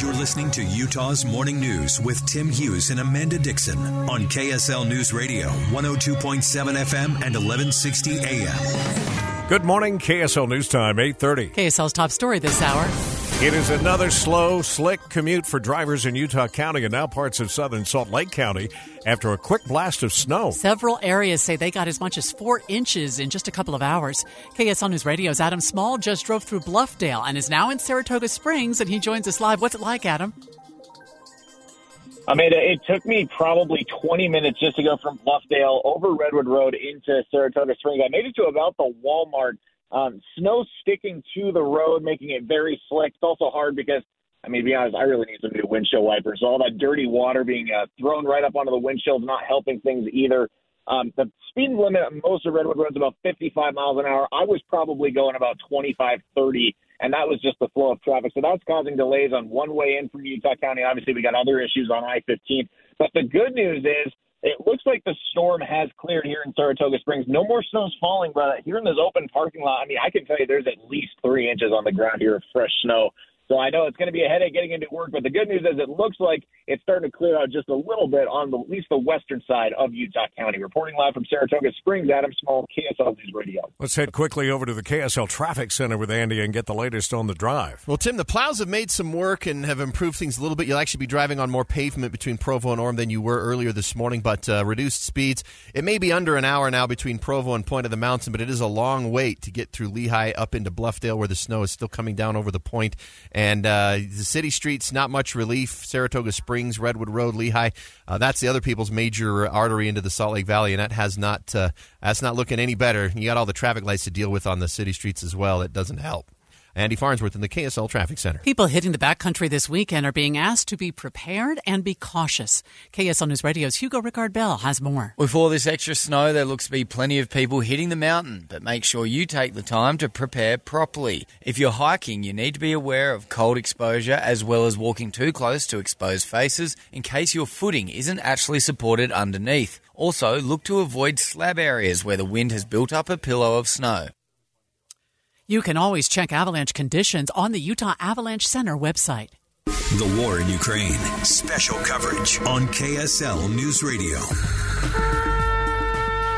You're listening to Utah's Morning News with Tim Hughes and Amanda Dixon on KSL News Radio, 102.7 FM and 1160 AM. Good morning, KSL News Time, 830. KSL's top story this hour. It is another slow, slick commute for drivers in Utah County and now parts of southern Salt Lake County after a quick blast of snow. Several areas say they got as much as four inches in just a couple of hours. KSL News Radio's Adam Small just drove through Bluffdale and is now in Saratoga Springs, and he joins us live. What's it like, Adam? Amanda, it took me probably 20 minutes just to go from Bluffdale over Redwood Road into Saratoga Springs. I made it to about the Walmart um, snow sticking to the road, making it very slick. It's also hard because, I mean, to be honest, I really need some new windshield wipers. So all that dirty water being uh, thrown right up onto the windshield not helping things either. Um, the speed limit on most of Redwood Road is about 55 miles an hour. I was probably going about 25, 30, and that was just the flow of traffic. So that's causing delays on one way in from Utah County. Obviously, we got other issues on I 15. But the good news is it looks like the storm has cleared here in Saratoga Springs. No more snow's falling, but here in this open parking lot, I mean, I can tell you there's at least three inches on the ground here of fresh snow. So I know it's going to be a headache getting into work, but the good news is it looks like it's starting to clear out just a little bit on the, at least the western side of Utah County. Reporting live from Saratoga Springs, Adam Small, KSL News Radio. Let's head quickly over to the KSL Traffic Center with Andy and get the latest on the drive. Well, Tim, the plows have made some work and have improved things a little bit. You'll actually be driving on more pavement between Provo and Orem than you were earlier this morning, but uh, reduced speeds. It may be under an hour now between Provo and Point of the Mountain, but it is a long wait to get through Lehi up into Bluffdale where the snow is still coming down over the point. And uh, the city streets, not much relief. Saratoga Springs, Redwood Road, Lehi. Uh, that's the other people's major artery into the Salt Lake Valley, and that has not uh, that's not looking any better. You got all the traffic lights to deal with on the city streets as well. It doesn't help. Andy Farnsworth in the KSL Traffic Center. People hitting the backcountry this weekend are being asked to be prepared and be cautious. KSL News Radio's Hugo Ricard Bell has more. With all this extra snow, there looks to be plenty of people hitting the mountain, but make sure you take the time to prepare properly. If you're hiking, you need to be aware of cold exposure as well as walking too close to exposed faces in case your footing isn't actually supported underneath. Also, look to avoid slab areas where the wind has built up a pillow of snow. You can always check avalanche conditions on the Utah Avalanche Center website. The war in Ukraine. Special coverage on KSL News Radio.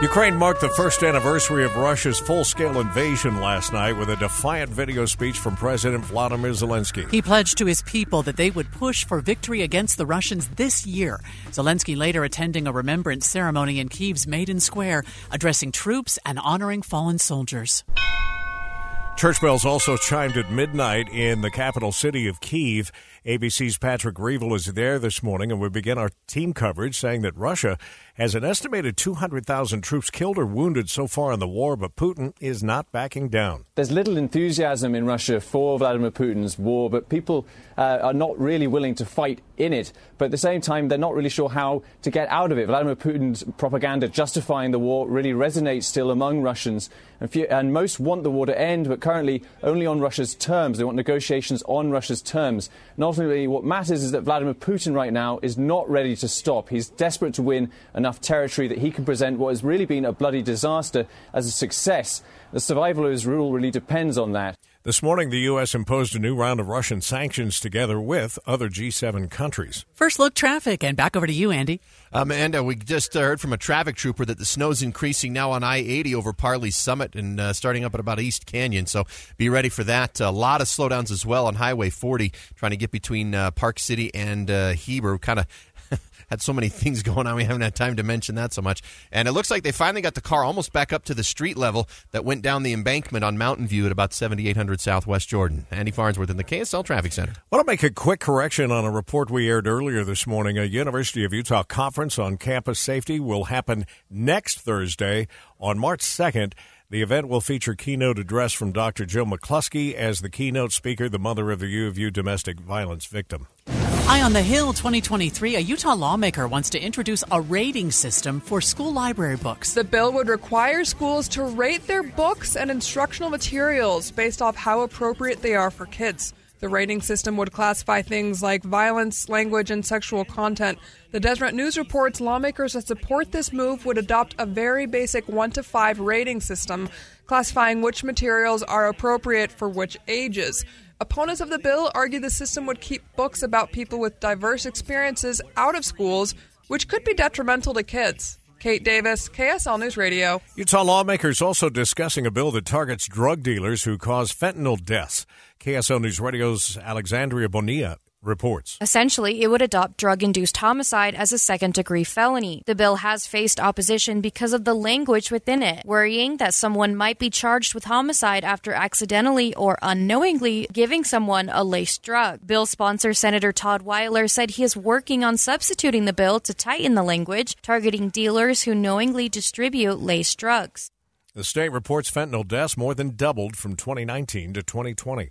Ukraine marked the first anniversary of Russia's full scale invasion last night with a defiant video speech from President Vladimir Zelensky. He pledged to his people that they would push for victory against the Russians this year. Zelensky later attending a remembrance ceremony in Kiev's Maidan Square, addressing troops and honoring fallen soldiers. Church bells also chimed at midnight in the capital city of Kiev. ABC's Patrick Reevell is there this morning, and we begin our team coverage saying that Russia has an estimated 200,000 troops killed or wounded so far in the war, but Putin is not backing down. There's little enthusiasm in Russia for Vladimir Putin's war, but people uh, are not really willing to fight in it. But at the same time, they're not really sure how to get out of it. Vladimir Putin's propaganda justifying the war really resonates still among Russians. And, few, and most want the war to end, but currently only on Russia's terms. They want negotiations on Russia's terms. And ultimately, what matters is that Vladimir Putin right now is not ready to stop. He's desperate to win enough territory that he can present what has really been a bloody disaster as a success. The survival of his rule really depends on that. This morning, the U.S. imposed a new round of Russian sanctions together with other G7 countries. First look traffic, and back over to you, Andy. Amanda, we just uh, heard from a traffic trooper that the snow's increasing now on I 80 over Parley Summit and uh, starting up at about East Canyon. So be ready for that. A lot of slowdowns as well on Highway 40, trying to get between uh, Park City and uh, Heber. Kind of had so many things going on. We haven't had time to mention that so much. And it looks like they finally got the car almost back up to the street level that went down the embankment on Mountain View at about 7800 South West Jordan. Andy Farnsworth in the KSL Traffic Center. I want to make a quick correction on a report we aired earlier this morning. A University of Utah conference on campus safety will happen next Thursday on March 2nd. The event will feature keynote address from Dr. Jill McCluskey as the keynote speaker, the mother of the U of U domestic violence victim. Eye on the Hill 2023, a Utah lawmaker wants to introduce a rating system for school library books. The bill would require schools to rate their books and instructional materials based off how appropriate they are for kids. The rating system would classify things like violence, language, and sexual content. The Deseret News reports lawmakers that support this move would adopt a very basic 1 to 5 rating system, classifying which materials are appropriate for which ages. Opponents of the bill argue the system would keep books about people with diverse experiences out of schools, which could be detrimental to kids. Kate Davis, KSL News Radio. Utah lawmakers also discussing a bill that targets drug dealers who cause fentanyl deaths. KSL News Radio's Alexandria Bonilla reports. Essentially, it would adopt drug induced homicide as a second degree felony. The bill has faced opposition because of the language within it, worrying that someone might be charged with homicide after accidentally or unknowingly giving someone a laced drug. Bill sponsor Senator Todd Weiler said he is working on substituting the bill to tighten the language, targeting dealers who knowingly distribute laced drugs. The state reports fentanyl deaths more than doubled from 2019 to 2020